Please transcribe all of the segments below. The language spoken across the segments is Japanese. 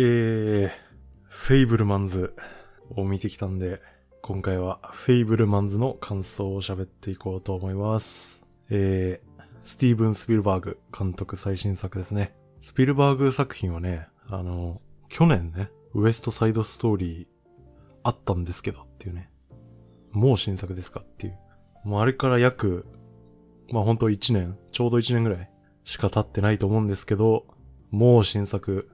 えー、フェイブルマンズを見てきたんで、今回はフェイブルマンズの感想を喋っていこうと思います。えー、スティーブン・スピルバーグ監督最新作ですね。スピルバーグ作品はね、あの、去年ね、ウエストサイドストーリーあったんですけどっていうね。もう新作ですかっていう。もうあれから約、まあ本当1年、ちょうど1年ぐらいしか経ってないと思うんですけど、もう新作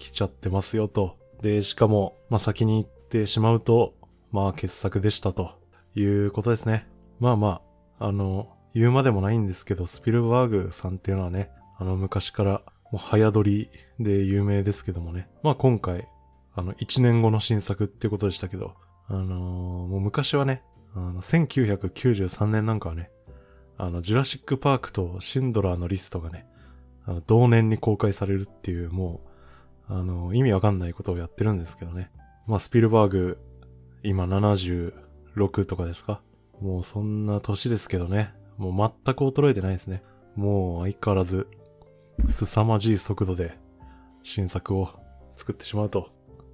来ちゃってますよと。で、しかも、まあ先に行ってしまうと、まあ傑作でしたということですね。まあまあ、あの、言うまでもないんですけど、スピルバーグさんっていうのはね、あの昔からもう早撮りで有名ですけどもね。まあ今回、あの、1年後の新作ってことでしたけど、あのーもう昔はね、あの、1993年なんかはね、あの、ジュラシックパークとシンドラーのリストがね、あの、同年に公開されるっていう、もう、あの、意味わかんないことをやってるんですけどね。まあ、スピルバーグ、今76とかですか？もうそんな年ですけどね。もう全く衰えてないですね。もう相変わらず、凄まじい速度で新作を作ってしまうと。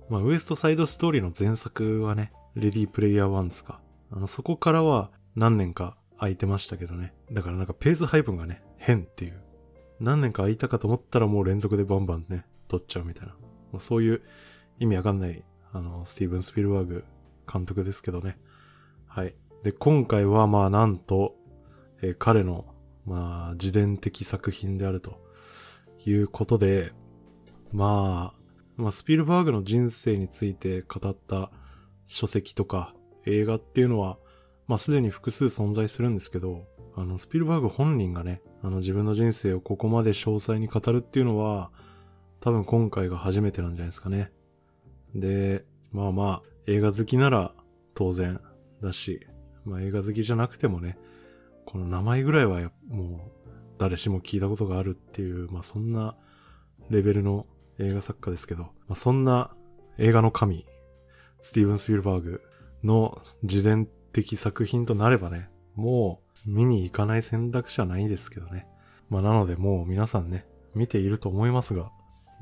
まあ、ウエストサイドストーリーの前作はね、レディープレイヤー1ですか？あの、そこからは何年か空いてましたけどね。だからなんかペース配分がね、変っていう。何年か空いたかと思ったらもう連続でバンバンね、撮っちゃうみたいな。まあ、そういう意味わかんない、あの、スティーブン・スピルバーグ監督ですけどね。はい。で、今回はまあなんと、えー彼の、まあ、自伝的作品であるということで、まあ、まあ、スピルバーグの人生について語った書籍とか映画っていうのは、まあ、すでに複数存在するんですけど、あの、スピルバーグ本人がね、あの、自分の人生をここまで詳細に語るっていうのは、多分今回が初めてなんじゃないですかね。で、まあまあ、映画好きなら当然だし、まあ映画好きじゃなくてもね、この名前ぐらいはもう誰しも聞いたことがあるっていう、まあそんなレベルの映画作家ですけど、まあ、そんな映画の神、スティーブン・スピルバーグの自伝的作品となればね、もう見に行かない選択肢はないですけどね。まあなのでもう皆さんね、見ていると思いますが、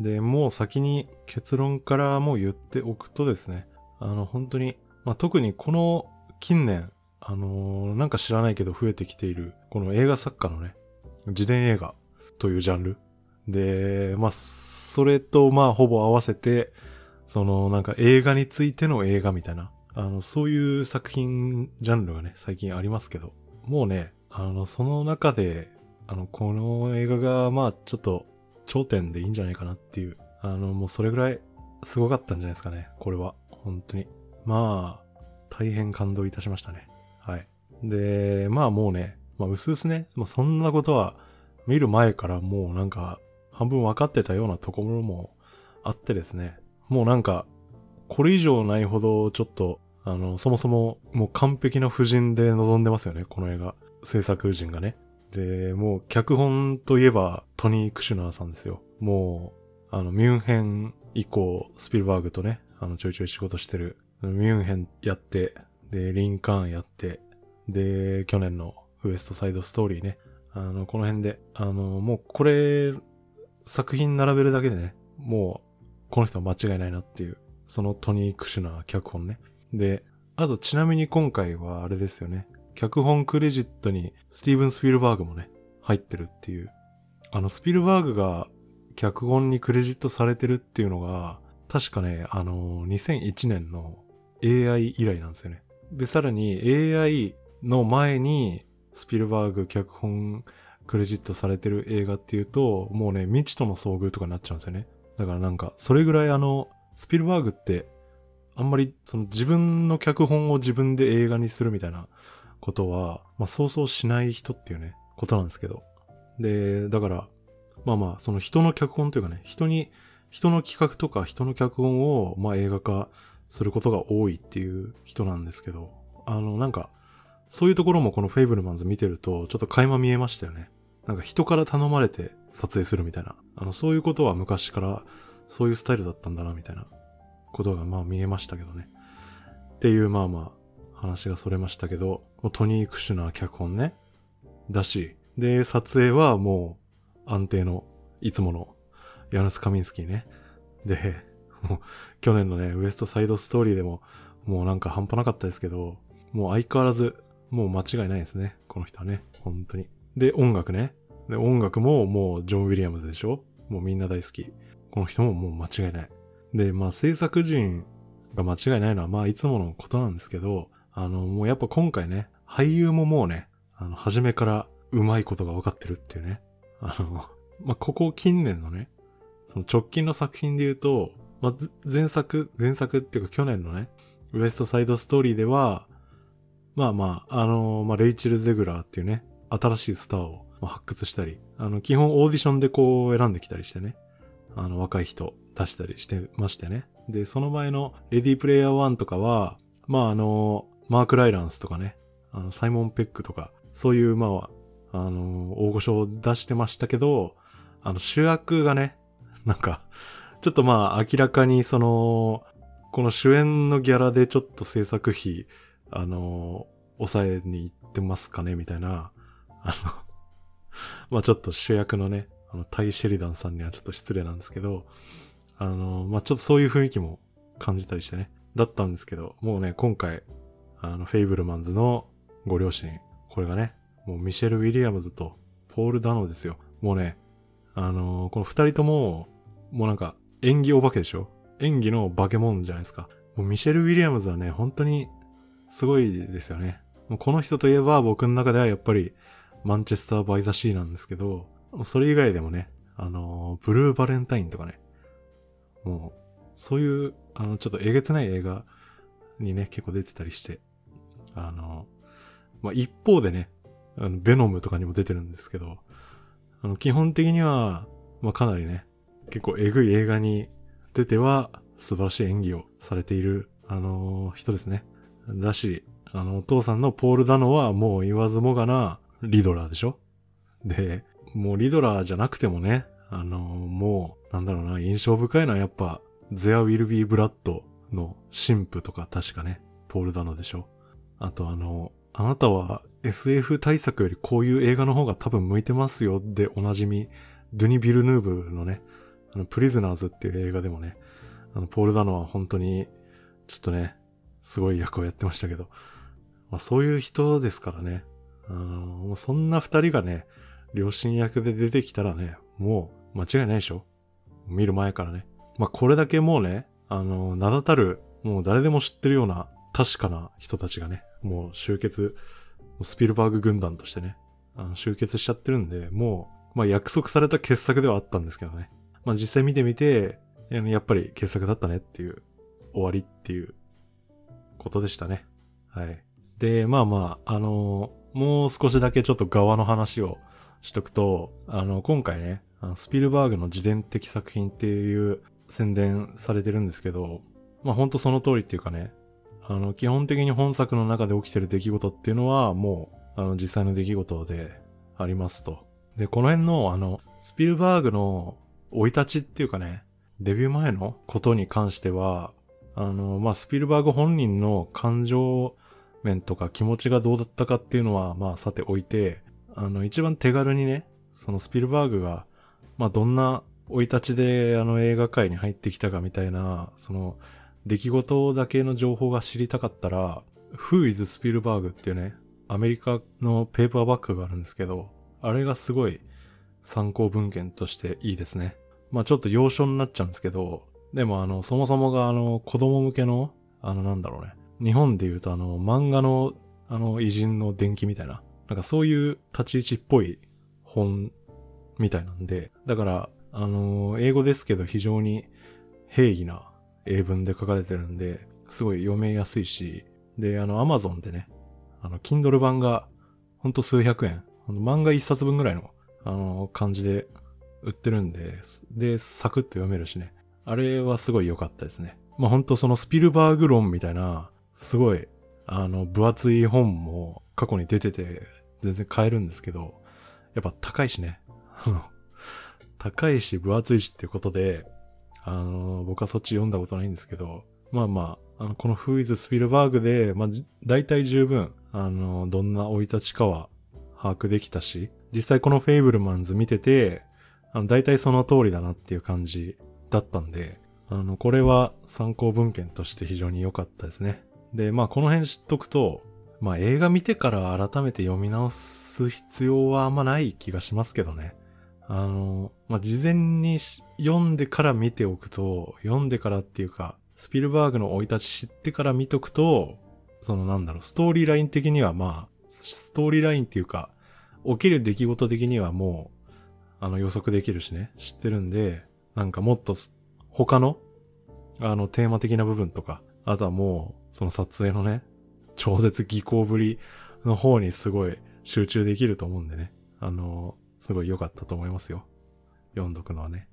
で、もう先に結論からも言っておくとですね、あの本当に、まあ特にこの近年、あのーなんか知らないけど増えてきている、この映画作家のね、自伝映画というジャンル。で、まあ、それとまあほぼ合わせて、そのなんか映画についての映画みたいな、あの、そういう作品ジャンルがね、最近ありますけど、もうね、あの、その中で、あの、この映画がまあちょっと頂点でいいんじゃないかなっていう、あの、もうそれぐらいすごかったんじゃないですかね、これは。本当に。まあ、大変感動いたしましたね。はい。で、まあもうね、まあ薄々ね、まあそんなことは見る前からもうなんか半分分かってたようなところもあってですね、もうなんか、これ以上ないほどちょっと、あの、そもそももう完璧な布陣で臨んでますよね、この映画。制作陣がね。で、もう脚本といえばトニー・クシュナーさんですよ。もう、あの、ミュンヘン以降、スピルバーグとね、あの、ちょいちょい仕事してる。ミュンヘンやって、で、リンカーンやって、で、去年のウエストサイドストーリーね。あの、この辺で、あの、もうこれ、作品並べるだけでね、もう、この人は間違いないなっていう、そのトニー・クシュナー脚本ね。で、あとちなみに今回はあれですよね。脚本クレジットにスティーブン・スピルバーグもね、入ってるっていう。あの、スピルバーグが脚本にクレジットされてるっていうのが、確かね、あの、2001年の AI 以来なんですよね。で、さらに AI の前にスピルバーグ脚本クレジットされてる映画っていうと、もうね、未知との遭遇とかになっちゃうんですよね。だからなんか、それぐらいあの、スピルバーグって、あんまりその自分の脚本を自分で映画にするみたいなことは、まあそうそうしない人っていうね、ことなんですけど。で、だから、まあまあ、その人の脚本というかね、人に、人の企画とか人の脚本を、まあ映画化することが多いっていう人なんですけど、あの、なんか、そういうところもこのフェイブルマンズ見てると、ちょっと垣間見えましたよね。なんか人から頼まれて撮影するみたいな。あの、そういうことは昔からそういうスタイルだったんだな、みたいなことがまあ見えましたけどね。っていうまあまあ話がそれましたけど、トニー・クシュナー脚本ね。だし、で、撮影はもう安定の、いつものヤヌス・カミンスキーね。で、もう、去年のね、ウエストサイドストーリーでも、もうなんか半端なかったですけど、もう相変わらず、もう間違いないですね。この人はね。本当に。で、音楽ね。で、音楽ももうジョン・ウィリアムズでしょもうみんな大好き。この人ももう間違いない。で、まあ制作陣が間違いないのはまあいつものことなんですけど、あの、もうやっぱ今回ね、俳優ももうね、あの、初めから上手いことが分かってるっていうね。あの、まあ、ここ近年のね、その直近の作品で言うと、まあ、前作、前作っていうか去年のね、ウエストサイドストーリーでは、まあまあ、あのー、まあ、レイチェル・ゼグラーっていうね、新しいスターを発掘したり、あの、基本オーディションでこう選んできたりしてね、あの、若い人出したりしてましてね。で、その前のレディープレイヤー1とかは、まああの、マーク・ライランスとかね、あの、サイモン・ペックとか、そういう、まあ、あの、大御所を出してましたけど、あの、主役がね、なんか、ちょっとまあ、明らかにその、この主演のギャラでちょっと制作費、あの、抑えに行ってますかねみたいな、あのまあちょっと主役のね、あの、タイ・シェリダンさんにはちょっと失礼なんですけど、あの、まあちょっとそういう雰囲気も感じたりしてね、だったんですけど、もうね、今回、あの、フェイブルマンズのご両親、これがね、もうミシェル・ウィリアムズとポール・ダノですよ。もうね、あのー、この二人とも、もうなんか演技お化けでしょ？演技の化け物じゃないですか。もうミシェル・ウィリアムズはね、本当にすごいですよね。もうこの人といえば僕の中ではやっぱりマンチェスター・バイ・ザ・シーなんですけど、それ以外でもね、あのー、ブルー・バレンタインとかね、もう、そういう、あの、ちょっとえげつない映画にね、結構出てたりして、あの、まあ、一方でね、あの、ベノムとかにも出てるんですけど、あの、基本的には、まあ、かなりね、結構えぐい映画に出ては素晴らしい演技をされている、あのー、人ですね。だし、あの、お父さんのポール・ダノはもう言わずもがなリドラーでしょ？で、もうリドラーじゃなくてもね、あのー、もう、なんだろうな、印象深いのはやっぱ、ゼア・ウィル・ビー・ブラッドの神父とか確かね、ポール・ダノでしょ？あとあの、あなたは SF 対策よりこういう映画の方が多分向いてますよでおなじみ、ドゥニ・ビルヌーブのね、あの、プリズナーズっていう映画でもね、あの、ポール・ダノは本当に、ちょっとね、すごい役をやってましたけど、まあそういう人ですからね、あの、もうそんな二人がね、両親役で出てきたらね、もう間違いないでしょ見る前からね。まあこれだけもうね、あの、名だたる、もう誰でも知ってるような確かな人たちがね、もう集結、スピルバーグ軍団としてね、あの集結しちゃってるんで、もう、まあ約束された傑作ではあったんですけどね。まあ実際見てみて、やっぱり傑作だったねっていう、終わりっていうことでしたね。はい。で、まあまあ、あのー、もう少しだけちょっと側の話をしとくと、あの、今回ね、あのスピルバーグの自伝的作品っていう宣伝されてるんですけど、まあほんとその通りっていうかね、あの、基本的に本作の中で起きてる出来事っていうのは、もう、あの、実際の出来事でありますと。で、この辺の、あの、スピルバーグの生い立ちっていうかね、デビュー前のことに関しては、あの、まあ、スピルバーグ本人の感情面とか気持ちがどうだったかっていうのは、まあ、さておいて、あの、一番手軽にね、そのスピルバーグが、まあ、どんな生い立ちであの映画界に入ってきたかみたいな、その、出来事だけの情報が知りたかったら、Who is Spielberg っていうね、アメリカのペーパーバッグがあるんですけど、あれがすごい参考文献としていいですね。まあちょっと要所になっちゃうんですけど、でもあの、そもそもがあの、子供向けの、あのなんだろうね。日本で言うとあの、漫画の、あの、偉人の伝記みたいな。なんかそういう立ち位置っぽい本みたいなんで、だから、あの、英語ですけど非常に平易な英文で書かれてるんで、すごい読めやすいし、で、あの、アマゾンでね、あの、Kindle 版が、ほんと数百円、漫画一冊分ぐらいの、あの、感じで売ってるんで、で、サクッと読めるしね。あれはすごい良かったですね。まあ、ほんとそのスピルバーグ論みたいな、すごい、あの、分厚い本も過去に出てて、全然買えるんですけど、やっぱ高いしね。高いし分厚いしっていうことで、あの、僕はそっち読んだことないんですけど、まあまあ、あの、このフーイズ・スピルバーグで、まあ、大体十分、あの、どんな生い立ちかは把握できたし、実際このフェイブルマンズ見てて、あの、大体その通りだなっていう感じだったんで、あの、これは参考文献として非常に良かったですね。で、まあこの辺知っとくと、まあ映画見てから改めて読み直す必要はあんまない気がしますけどね。あの、まあ事前に読んでから見ておくと、読んでからっていうか、スピルバーグの生い立ち知ってから見とくと、そのなんだろう、ストーリーライン的にはまあ、ストーリーラインっていうか、起きる出来事的にはもう、あの予測できるしね、知ってるんで、なんかもっと他の、あのテーマ的な部分とか、あとはもう、その撮影のね、超絶技巧ぶりの方にすごい集中できると思うんでね。あの、すごい良かったと思いますよ。読んどくのはね。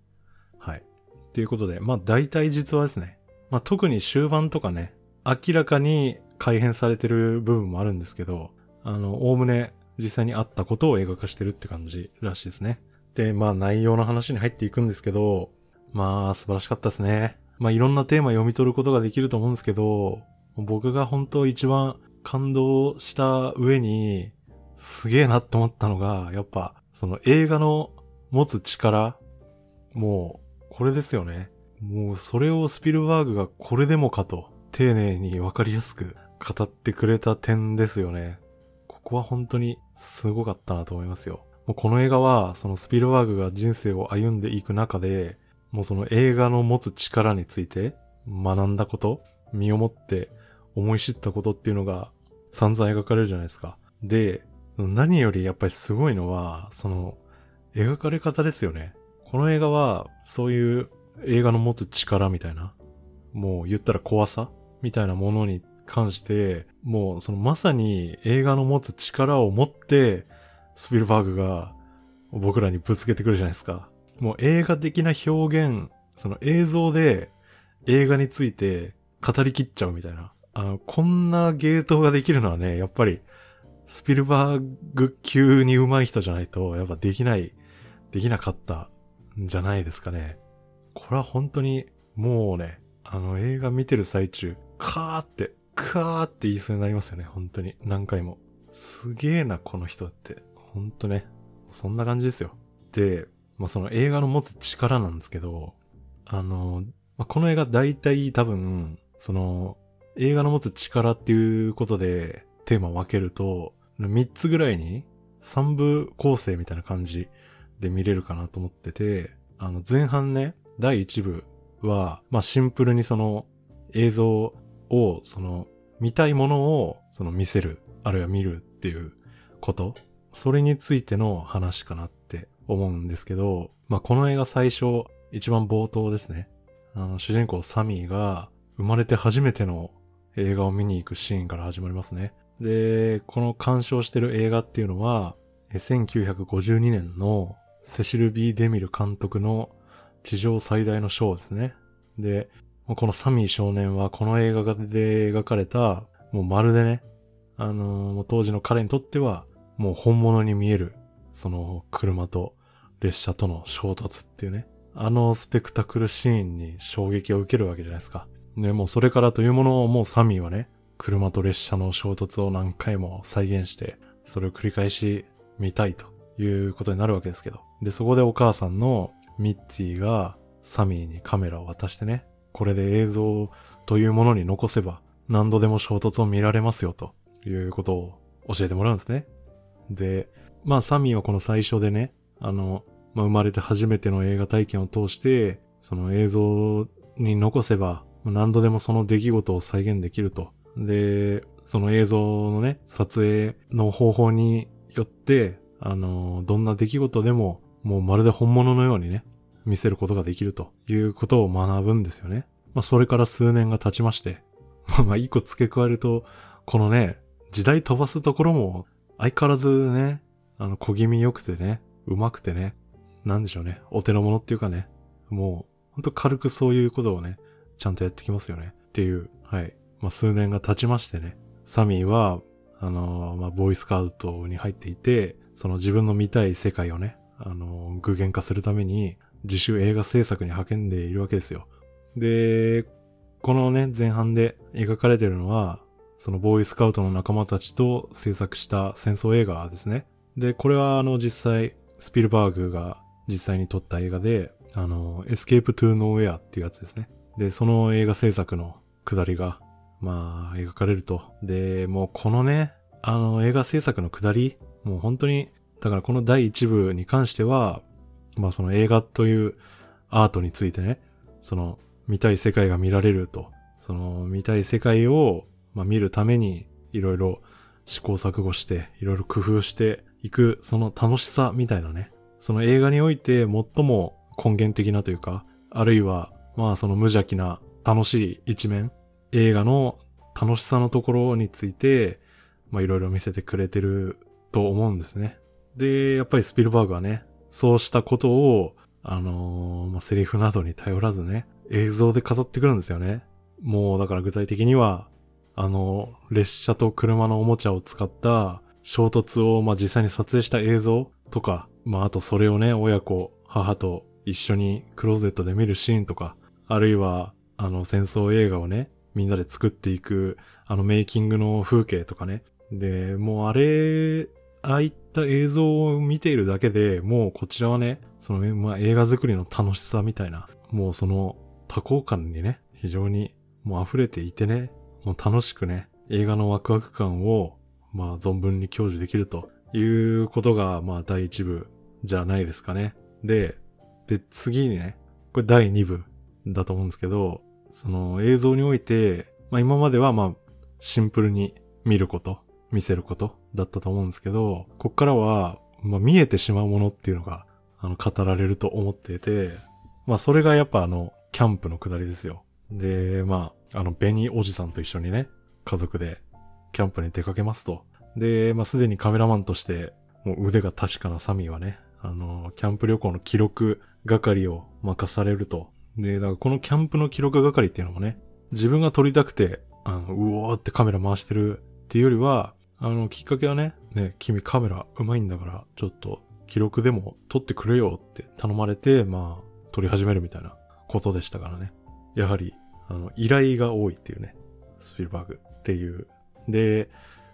はい。ということで、まあ大体実はですね。まあ特に終盤とかね、明らかに改変されてる部分もあるんですけど、あの、おおむね実際にあったことを映画化してるって感じらしいですね。で、まあ内容の話に入っていくんですけど、まあ素晴らしかったですね。まあいろんなテーマ読み取ることができると思うんですけど、僕が本当一番感動した上に、すげえなって思ったのが、やっぱ、その映画の持つ力、もう、これですよね。もうそれをスピルバーグがこれでもかと、丁寧にわかりやすく語ってくれた点ですよね。ここは本当にすごかったなと思いますよ。もうこの映画は、そのスピルバーグが人生を歩んでいく中で、もうその映画の持つ力について学んだこと、身をもって思い知ったことっていうのが散々描かれるじゃないですか。で、何よりやっぱりすごいのは、その描かれ方ですよね。この映画は、そういう映画の持つ力みたいな、もう言ったら怖さみたいなものに関して、もうそのまさに映画の持つ力を持って、スピルバーグが僕らにぶつけてくるじゃないですか。もう映画的な表現、その映像で映画について語りきっちゃうみたいな。あの、こんなゲートができるのはね、やっぱり、スピルバーグ級に上手い人じゃないと、やっぱできない、できなかったんじゃないですかね。これは本当に、もうね、あの映画見てる最中、カーって、カーって言いそうになりますよね、本当に。何回も。すげえな、この人って。ほんとね。そんな感じですよ。で、まあ、その映画の持つ力なんですけど、あの、まあ、この映画大体多分、その、映画の持つ力っていうことでテーマを分けると、3つぐらいに3部構成みたいな感じで見れるかなと思ってて、あの前半ね、第1部は、まあシンプルにその映像を、その見たいものをその見せる、あるいは見るっていうこと、それについての話かなって思うんですけど、まあこの映画最初、一番冒頭ですね。あの主人公サミーが生まれて初めての映画を見に行くシーンから始まりますね。で、この鑑賞してる映画っていうのは、1952年のセシル・ビー・デミル監督の地上最大のショーですね。で、このサミー少年はこの映画で描かれた、もうまるでね、あのー、当時の彼にとっては、もう本物に見える、その車と列車との衝突っていうね、あのスペクタクルシーンに衝撃を受けるわけじゃないですか。で、もうそれからというものをもうサミーはね、車と列車の衝突を何回も再現して、それを繰り返し見たいということになるわけですけど。で、そこでお母さんのミッツィがサミーにカメラを渡してね、これで映像というものに残せば何度でも衝突を見られますよということを教えてもらうんですね。で、まあサミーはこの最初でね、あの、まあ、生まれて初めての映画体験を通して、その映像に残せば何度でもその出来事を再現できると。で、その映像のね、撮影の方法によって、あの、どんな出来事でも、もうまるで本物のようにね、見せることができるということを学ぶんですよね。まあ、それから数年が経ちまして、まあ、一個付け加えると、このね、時代飛ばすところも、相変わらずね、あの、小気味良くてね、上手くてね、なんでしょうね、お手の物っていうかね、もう、ほんと軽くそういうことをね、ちゃんとやってきますよね。っていう、はい。まあ、数年が経ちましてね、サミーは、あのー、まあ、ボーイスカウトに入っていて、その自分の見たい世界をね、あのー、具現化するために、自主映画制作に励んでいるわけですよ。で、このね、前半で描かれてるのは、そのボーイスカウトの仲間たちと制作した戦争映画ですね。で、これはあの実際、スピルバーグが実際に撮った映画で、あの、 Escape to Nowhere っていうやつですね。で、その映画制作の下りが、まあ、描かれると。で、もうこのね、あの映画制作の下り、もう本当に、だからこの第一部に関しては、まあその映画というアートについてね、その見たい世界が見られると、その見たい世界を、まあ、見るためにいろいろ試行錯誤して、いろいろ工夫していく、その楽しさみたいなね、その映画において最も根源的なというか、あるいは、まあその無邪気な楽しい一面、映画の楽しさのところについて、まあいろいろ見せてくれてると思うんですね。で、やっぱりスピルバーグはね、そうしたことを、あのー、まあ、セリフなどに頼らずね、映像で飾ってくるんですよね。もうだから具体的には、あの、列車と車のおもちゃを使った衝突を、まあ、実際に撮影した映像とか、まあ、あとそれをね、親子、母と一緒にクローゼットで見るシーンとか、あるいは、あの、戦争映画をね、みんなで作っていく、あの、メイキングの風景とかね。で、もうあれ、ああいった映像を見ているだけでもうこちらはね、その、まあ、映画作りの楽しさみたいな、もうその多幸感にね、非常にもう溢れていてね、もう楽しくね、映画のワクワク感を、まあ存分に享受できるということが、まあ第一部じゃないですかね。で、で、次にね、これ第二部だと思うんですけど、その映像において、まあ今まではまあシンプルに見ること、見せることだったと思うんですけど、こっからは、まあ見えてしまうものっていうのが、あの、語られると思っていて、まあそれがやっぱあの、キャンプのくだりですよ。で、まあ、あの、ベニおじさんと一緒にね、家族でキャンプに出かけますと。で、まあ、すでにカメラマンとして、もう腕が確かなサミーはね、あの、キャンプ旅行の記録係を任されると。で、だからこのキャンプの記録係っていうのもね、自分が撮りたくて、あの、うおーってカメラ回してるっていうよりは、あの、きっかけはね、ね、君カメラ上手いんだから、ちょっと記録でも撮ってくれよって頼まれて、まあ、撮り始めるみたいなことでしたからね。やはり、あの、依頼が多いっていうね、スピルバーグっていう。で、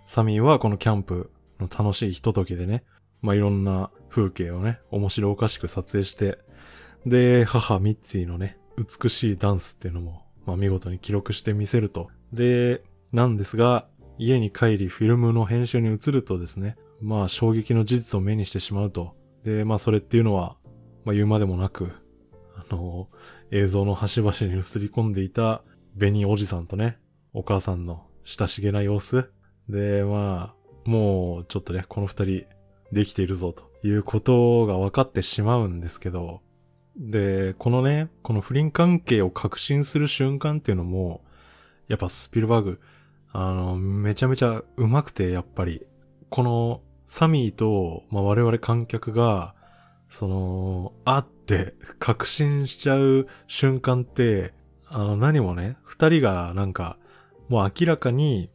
サミーはこのキャンプの楽しいひとときでね、まあ、いろんな風景をね、面白おかしく撮影して、で、母ミッツィのね、美しいダンスっていうのも、まあ、見事に記録してみせると。で、なんですが、家に帰りフィルムの編集に移るとですね、まあ衝撃の事実を目にしてしまうと。で、まあそれっていうのは、まあ言うまでもなく、あの、映像の端々に映り込んでいたベニーおじさんとね、お母さんの親しげな様子。で、まあ、もうちょっとね、この二人できているぞということが分かってしまうんですけど、で、このね、この不倫関係を確信する瞬間っていうのも、やっぱスピルバーグ、あの、めちゃめちゃ上手くて、やっぱり、このサミーと、まあ、我々観客が、その、あって確信しちゃう瞬間って、あの何もね、二人がなんか、もう明らかに、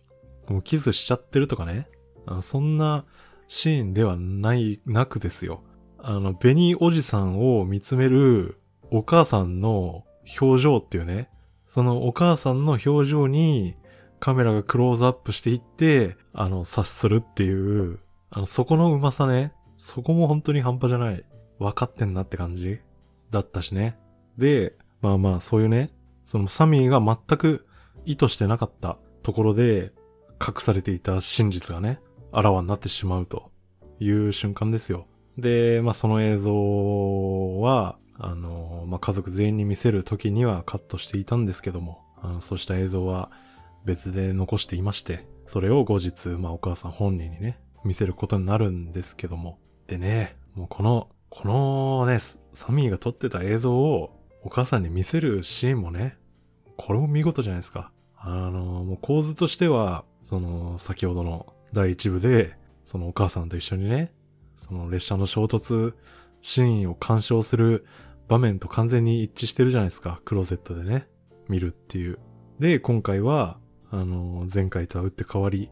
もうキスしちゃってるとかね、あのそんなシーンではない、なくですよ。あの、ベニーおじさんを見つめるお母さんの表情っていうね、そのお母さんの表情にカメラがクローズアップしていって、あの、察するっていう、あの、そこのうまさね、そこも本当に半端じゃない。分かってんなって感じだったしね。で、まあまあ、そういうね、そのサミーが全く意図してなかったところで隠されていた真実がね、あらわになってしまうという瞬間ですよ。で、まあその映像は、あの、まあ家族全員に見せる時にはカットしていたんですけども、あのそうした映像は別で残していまして、それを後日、まあお母さん本人にね、見せることになるんですけども。でね、もうこのこのね、サミーが撮ってた映像をお母さんに見せるシーンもね、これも見事じゃないですか。あの、もう構図としては、その、先ほどの第一部で、そのお母さんと一緒にね、その列車の衝突シーンを鑑賞する場面と完全に一致してるじゃないですか。クローゼットでね、見るっていう。で、今回は、あの、前回とは打って変わり、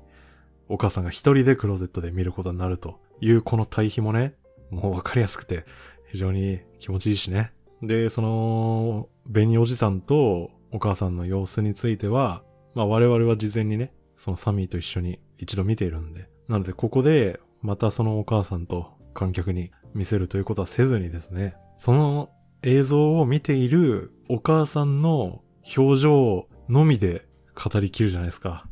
お母さんが一人でクローゼットで見ることになるというこの対比もね、もうわかりやすくて、非常に気持ちいいしね。で、その、ベニおじさんとお母さんの様子については、まあ我々は事前にね、そのサミーと一緒に一度見ているんで。なのでここで、またそのお母さんと観客に見せるということはせずにですね、その映像を見ているお母さんの表情のみで語りきるじゃないですか。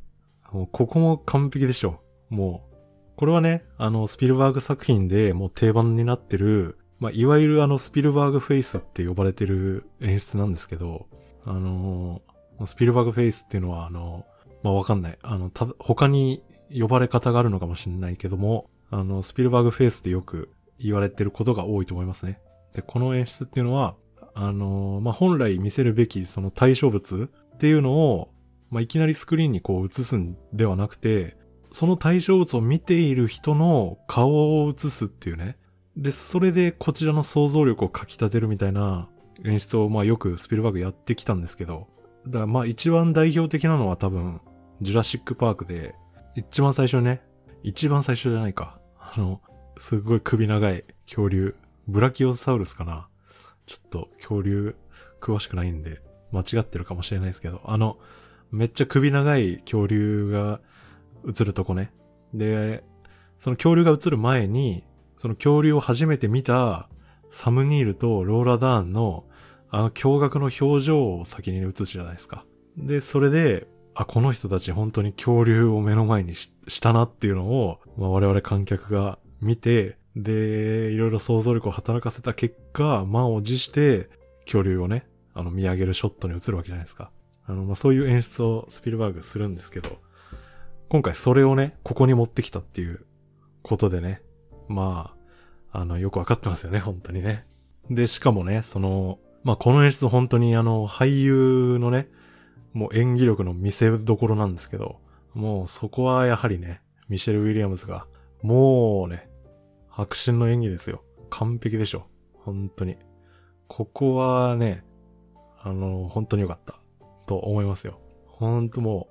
もうここも完璧でしょ。もう、これはね、あの、スピルバーグ作品でもう定番になってる、まあ、いわゆるあの、スピルバーグフェイスって呼ばれてる演出なんですけど、あのー、スピルバーグフェイスっていうのは、あの、まあ、わかんない。あの、た、他に呼ばれ方があるのかもしれないけども、あの、スピルバーグフェイスってよく言われてることが多いと思いますね。で、この演出っていうのは、あの、まあ、本来見せるべきその対象物っていうのを、まあ、いきなりスクリーンにこう映すんではなくて、その対象物を見ている人の顔を映すっていうね。で、それでこちらの想像力をかき立てるみたいな演出をまよくスピルバーグやってきたんですけど、だからま一番代表的なのは多分、ジュラシックパークで、一番最初ね、一番最初じゃないか。あの、すごい首長い恐竜、ブラキオサウルスかな。ちょっと恐竜詳しくないんで、間違ってるかもしれないですけど、あの、めっちゃ首長い恐竜が映るとこね。で、その恐竜が映る前に、その恐竜を初めて見たサムニールとローラ・ダーンのあの驚愕の表情を先に映すじゃないですか。で、それで、あ、この人たち本当に恐竜を目の前にしたなっていうのを、まあ、我々観客が見て、で、いろいろ想像力を働かせた結果、満を持して恐竜をね、あの見上げるショットに映るわけじゃないですか。あの、まあ、そういう演出をスピルバーグするんですけど、今回それをね、ここに持ってきたっていうことでね、まあ、あの、よくわかってますよね、本当にね。で、しかもね、その、まあ、この演出本当にあの、俳優のね、もう演技力の見せどころなんですけど、もうそこはやはりね、ミシェル・ウィリアムズが、もうね、白真の演技ですよ。完璧でしょ。本当に。ここはね、あの、本当に良かった。と思いますよ。本当も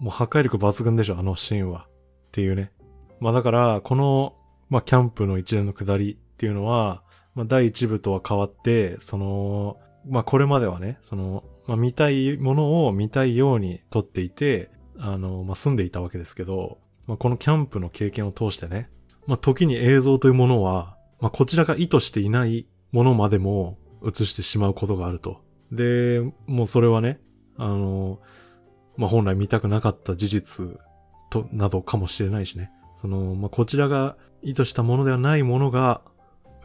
う、もう破壊力抜群でしょ、あのシーンは。っていうね。まあだから、この、まあキャンプの一連の下りっていうのは、まあ第一部とは変わって、その、まあこれまではね、その、まあ見たいものを見たいように撮っていて、あの、まあ住んでいたわけですけど、まあこのキャンプの経験を通してね、まあ時に映像というものは、まあこちらが意図していないものまでも映してしまうことがあると。で、もうそれはね、あの、まあ、本来見たくなかった事実と、などかもしれないしね。その、まあ、こちらが意図したものではないものが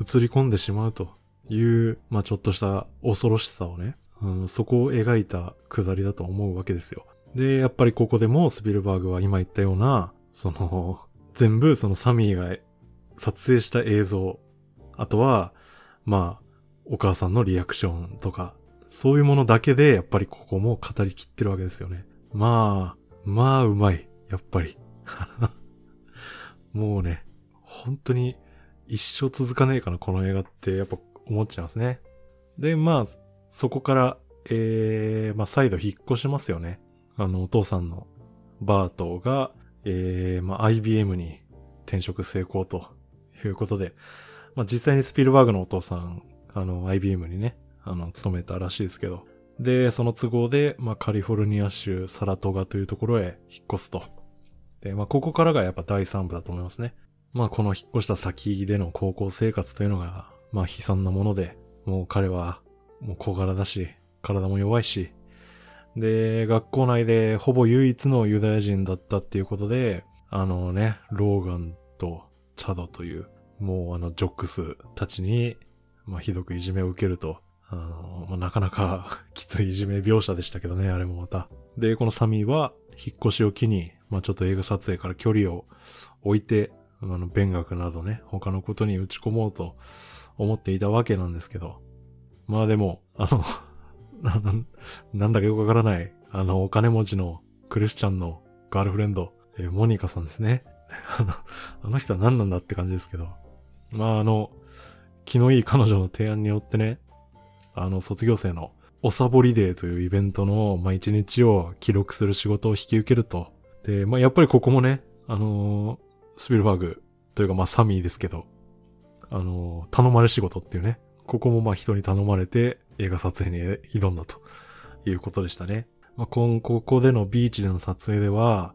映り込んでしまうという、まあ、ちょっとした恐ろしさをね、うん、そこを描いたくだりだと思うわけですよ。で、やっぱりここでもスピルバーグは今言ったような、その、全部そのサミーが撮影した映像、あとは、まあ、お母さんのリアクションとか、そういうものだけで、やっぱりここも語りきってるわけですよね。まあ、まあ、うまい。やっぱり。もうね、本当に一生続かねえかな、この映画ってやっぱ思っちゃいますね。で、まあ、そこから、えー、まあ再度引っ越しますよね。あの、お父さんのバートが、えー、まあ IBM に転職成功ということで、まあ実際にスピルバーグのお父さん、あの、IBM にね、あの、勤めたらしいですけど。で、その都合で、まあ、カリフォルニア州サラトガというところへ引っ越すと。で、まあ、ここからがやっぱ第3部だと思いますね。まあ、この引っ越した先での高校生活というのが、まあ、悲惨なもので、もう彼は、もう小柄だし、体も弱いし、で、学校内でほぼ唯一のユダヤ人だったっていうことで、あのね、ローガンとチャドという、もうあの、ジョックスたちに、まあ、ひどくいじめを受けるとあの、まあ、なかなか きついいじめ描写でしたけどね、あれもまた。で、このサミーは、引っ越しを機に、まあ、ちょっと映画撮影から距離を置いて、あの、勉学などね、他のことに打ち込もうと思っていたわけなんですけど。まあでも、あの なんだかよくわからない、あの、お金持ちのクリスチャンのガールフレンド、えー、モニカさんですね。あの、あの人は何なんだって感じですけど。まああの、気のいい彼女の提案によってね、あの、卒業生のおサボりデーというイベントの、まあ、一日を記録する仕事を引き受けると。で、まあ、やっぱりここもね、あのー、スピルバーグというか、まあ、サミーですけど、あのー、頼まれ仕事っていうね、ここもまあ、人に頼まれて映画撮影に挑んだということでしたね。まあ、今ここでのビーチでの撮影では、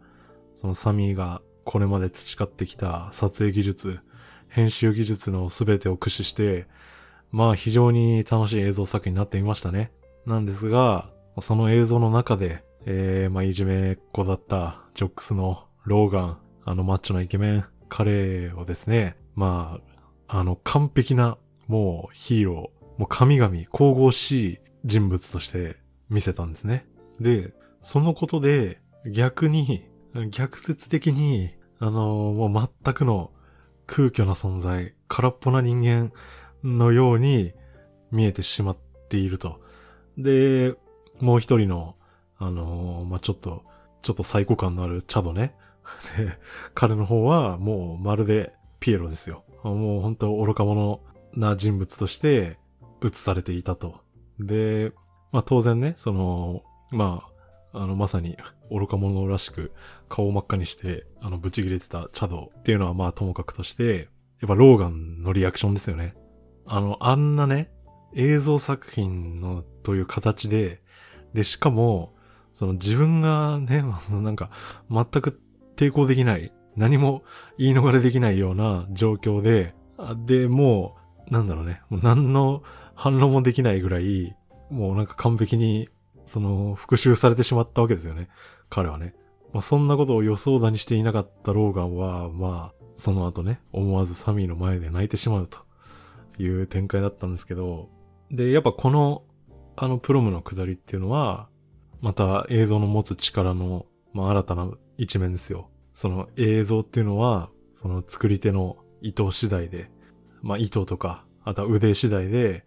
そのサミーがこれまで培ってきた撮影技術、編集技術の全てを駆使して、まあ非常に楽しい映像作品になっていましたね。なんですが、その映像の中で、えー、まあ、いじめっ子だったジョックスのローガン、あのマッチョなイケメン、彼をですね、まあ、あの完璧なもうヒーロー、もう神々、神々しい人物として見せたんですね。で、そのことで逆に、逆説的に、あのー、もう全くの空虚な存在、空っぽな人間のように見えてしまっていると。で、もう一人の、あのー、まあ、ちょっと、ちょっとサイコ感のあるチャドね。で、彼の方はもうまるでピエロですよ。もう本当愚か者な人物として映されていたと。で、まあ当然ね、その、まあ、あのまさに愚か者らしく顔を真っ赤にして、あの、ブチ切れてたチャドっていうのはまあともかくとして、やっぱローガンのリアクションですよね。あの、あんなね、映像作品のという形で、で、しかも、その自分がね、なんか、全く抵抗できない、何も言い逃れできないような状況で、で、もう、なんだろうね、もう何の反論もできないぐらい、もうなんか完璧に、その、復讐されてしまったわけですよね。彼はね。まあ、そんなことを予想だにしていなかったローガンは、まあ、その後ね、思わずサミーの前で泣いてしまうという展開だったんですけど、で、やっぱこの、あのプロムの下りっていうのは、また映像の持つ力の、まあ、新たな一面ですよ。その映像っていうのは、その作り手の意図次第で、まあ、意図とか、あとは腕次第で、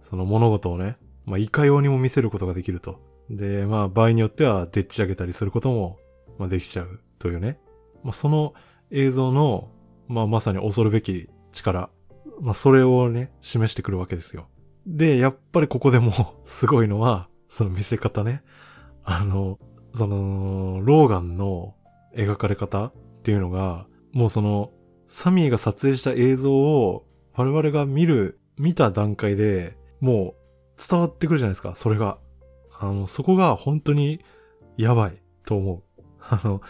その物事をね、まあ、いかようにも見せることができると。で、まあ、場合によっては、でっち上げたりすることも、まあ、できちゃうというね。まあ、その映像の、まあ、まさに恐るべき力。まあ、それをね、示してくるわけですよ。で、やっぱりここでもすごいのは、その見せ方ね。あの、その、ローガンの描かれ方っていうのが、もうその、サミーが撮影した映像を我々が見る、見た段階でもう伝わってくるじゃないですか、それが。あの、そこが本当にやばいと思う。あの、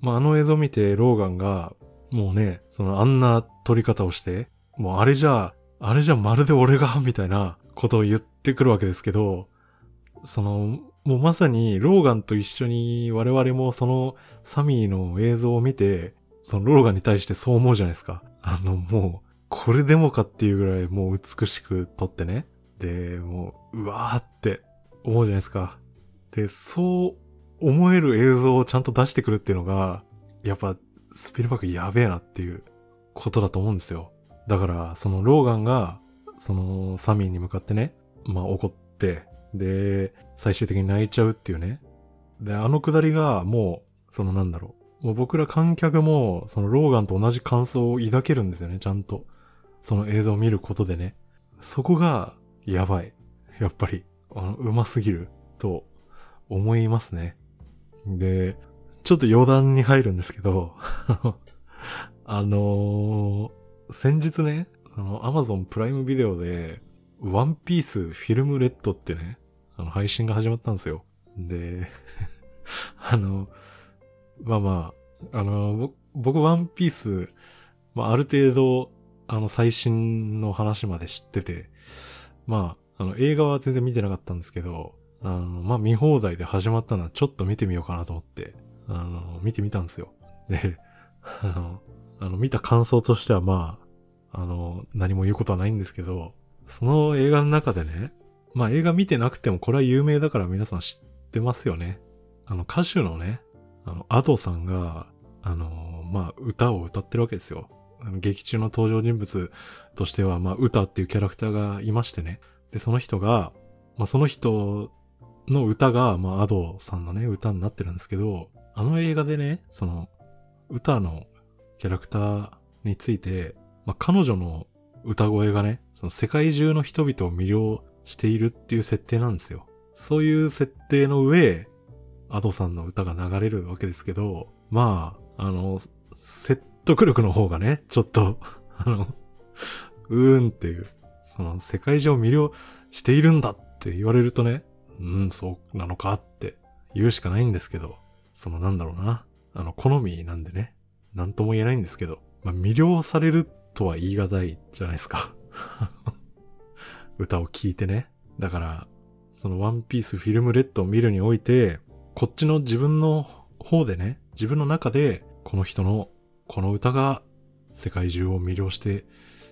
まあ、あの映像を見てローガンが、もうね、そのあんな撮り方をして、もうあれじゃ、あれじゃまるで俺が、みたいなことを言ってくるわけですけど、その、もうまさにローガンと一緒に我々もそのサミーの映像を見て、そのローガンに対してそう思うじゃないですか。あの、もう、これでもかっていうぐらいもう美しく撮ってね。で、もう、うわーって思うじゃないですか。で、そう思える映像をちゃんと出してくるっていうのが、やっぱ、スピルバーグやべえなっていうことだと思うんですよ。だから、そのローガンが、そのサミーに向かってね、まあ怒って、で、最終的に泣いちゃうっていうね。で、あのくだりがもう、そのなんだろう。もう僕ら観客も、そのローガンと同じ感想を抱けるんですよね、ちゃんと。その映像を見ることでね。そこが、やばい。やっぱり、あの、うますぎる、と思いますね。で、ちょっと余談に入るんですけど あのー、先日ね、その Amazon プライムビデオで、ワンピースフィルムレッドってね、あの、配信が始まったんですよ。で、あの、まあまあ、あの、僕ワンピース、まあある程度、あの、最新の話まで知ってて、まあ、あの、映画は全然見てなかったんですけど、あの、まあ見放題で始まったのはちょっと見てみようかなと思って、あの、見てみたんですよ。で、あの、あの、見た感想としてはまあ、あの、何も言うことはないんですけど、その映画の中でね、まあ映画見てなくてもこれは有名だから皆さん知ってますよね。あの歌手のね、あの、アドさんが、あの、まあ歌を歌ってるわけですよ。劇中の登場人物としては、まあ歌っていうキャラクターがいましてね。で、その人が、まあその人の歌が、まあアドさんのね、歌になってるんですけど、あの映画でね、その、歌のキャラクターについて、まあ彼女の歌声がね、その世界中の人々を魅了しているっていう設定なんですよ。そういう設定の上、アドさんの歌が流れるわけですけど、まあ、あの、得力の方がね、ちょっと あの、うーんっていう、その世界中を魅了しているんだって言われるとね、うん、そうなのかって言うしかないんですけど、そのなんだろうな。あの、好みなんでね、なんとも言えないんですけど、まあ、魅了されるとは言い難いじゃないですか 歌を聴いてね。だから、そのワンピースフィルムレッドを見るにおいて、こっちの自分の方でね、自分の中で、この人の、この歌が世界中を魅了して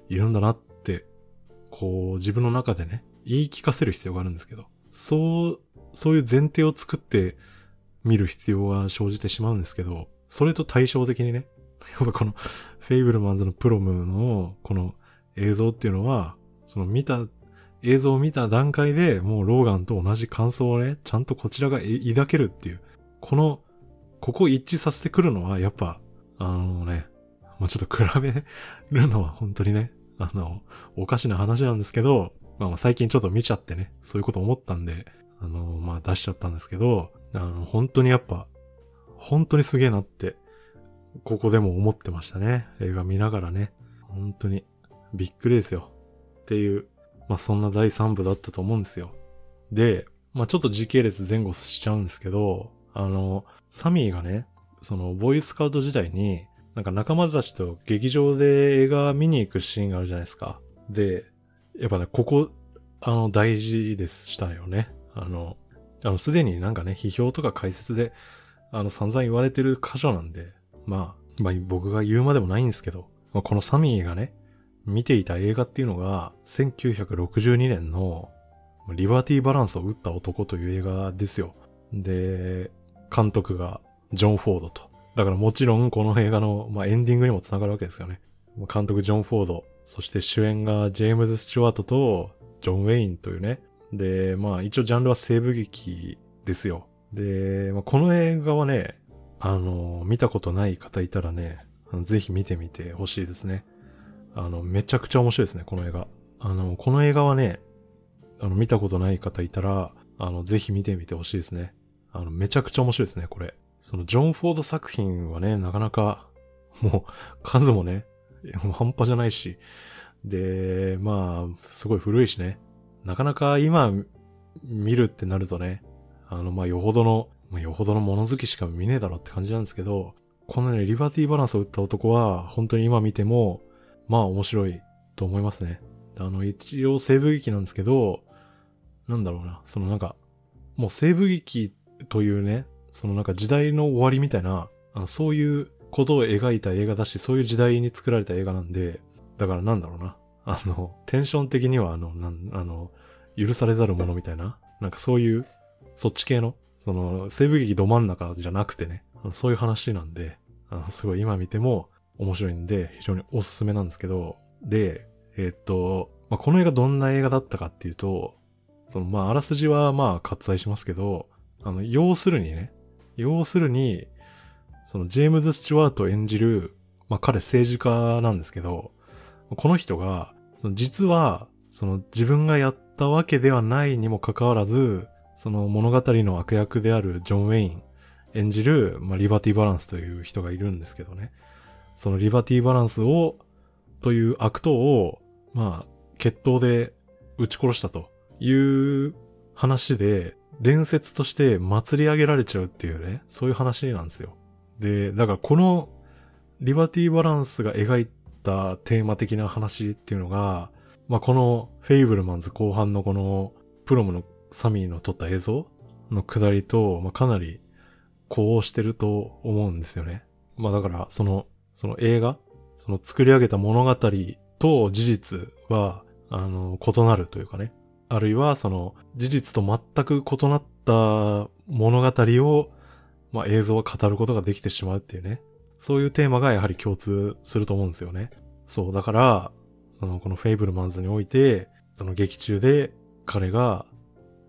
いるんだなって、こう自分の中でね、言い聞かせる必要があるんですけど、そう、そういう前提を作って見る必要が生じてしまうんですけど、それと対照的にね、やっぱこのフェイブルマンズのプロムのこの映像っていうのは、その見た、映像を見た段階でもうローガンと同じ感想をね、ちゃんとこちらが抱けるっていう、この、ここ一致させてくるのはやっぱ、あのね、もうちょっと比べるのは本当にね、あの、おかしな話なんですけど、まあ最近ちょっと見ちゃってね、そういうこと思ったんで、あの、まあ出しちゃったんですけど、あの、本当にやっぱ、本当にすげえなって、ここでも思ってましたね。映画見ながらね。本当に、びっくりですよ。っていう、まあそんな第3部だったと思うんですよ。で、まあちょっと時系列前後しちゃうんですけど、あの、サミーがね、その、ボーイスカウト時代に、なんか仲間たちと劇場で映画見に行くシーンがあるじゃないですか。で、やっぱね、ここ、あの、大事でしたよね。あの、あの、すでになんかね、批評とか解説で、あの、散々言われてる箇所なんで、まあ、まあ、僕が言うまでもないんですけど、まあ、このサミーがね、見ていた映画っていうのが、1962年の、リバティバランスを打った男という映画ですよ。で、監督がジョン・フォードと。だからもちろんこの映画の、まあ、エンディングにも繋がるわけですよね。監督ジョン・フォード、そして主演がジェームズ・スチュワートとジョン・ウェインというね。で、まあ一応ジャンルは西部劇ですよ。で、まあ、この映画はね、あの、見たことない方いたらね、ぜひ見てみてほしいですね。あの、めちゃくちゃ面白いですね、この映画。あの、この映画はね、あの、見たことない方いたら、あの、ぜひ見てみてほしいですね。あの、めちゃくちゃ面白いですね、これ。その、ジョン・フォード作品はね、なかなか、もう、数もね、半端じゃないし、で、まあ、すごい古いしね。なかなか今、見るってなるとね、あの、まあ、よほどの、まあ、よほどの物好きしか見ねえだろって感じなんですけど、このね、リバティバランスを打った男は、本当に今見ても、まあ面白いと思いますね。あの、一応西部劇なんですけど、なんだろうな、そのなんか、もう西部劇というね、そのなんか時代の終わりみたいな、あのそういうことを描いた映画だし、そういう時代に作られた映画なんで、だからなんだろうな。あの、テンション的にはあの、なん、あの、許されざるものみたいな、なんかそういう、そっち系の、その、西部劇ど真ん中じゃなくてね、そういう話なんで、あの、すごい今見ても面白いんで、非常におすすめなんですけど、で、えー、っと、まあ、この映画どんな映画だったかっていうと、その、まあ、あらすじはまあ割愛しますけど、あの、要するにね、要するに、そのジェームズ・スチュワート演じる、まあ彼政治家なんですけど、この人が、実は、その自分がやったわけではないにもかかわらず、その物語の悪役であるジョン・ウェイン演じる、まあ、リバティバランスという人がいるんですけどね。そのリバティバランスを、という悪党を、まあ、決闘で撃ち殺したという話で、伝説として祭り上げられちゃうっていうね、そういう話なんですよ。で、だからこのリバティバランスが描いたテーマ的な話っていうのが、まあ、このフェイブルマンズ後半のこのプロムのサミーの撮った映像の下りと、まあ、かなりこうしてると思うんですよね。まあだからその、その映画、その作り上げた物語と事実は、あの、異なるというかね。あるいはその事実と全く異なった物語を、まあ、映像は語ることができてしまうっていうね。そういうテーマがやはり共通すると思うんですよね。そう、だから、そのこのフェイブルマンズにおいて、その劇中で彼が、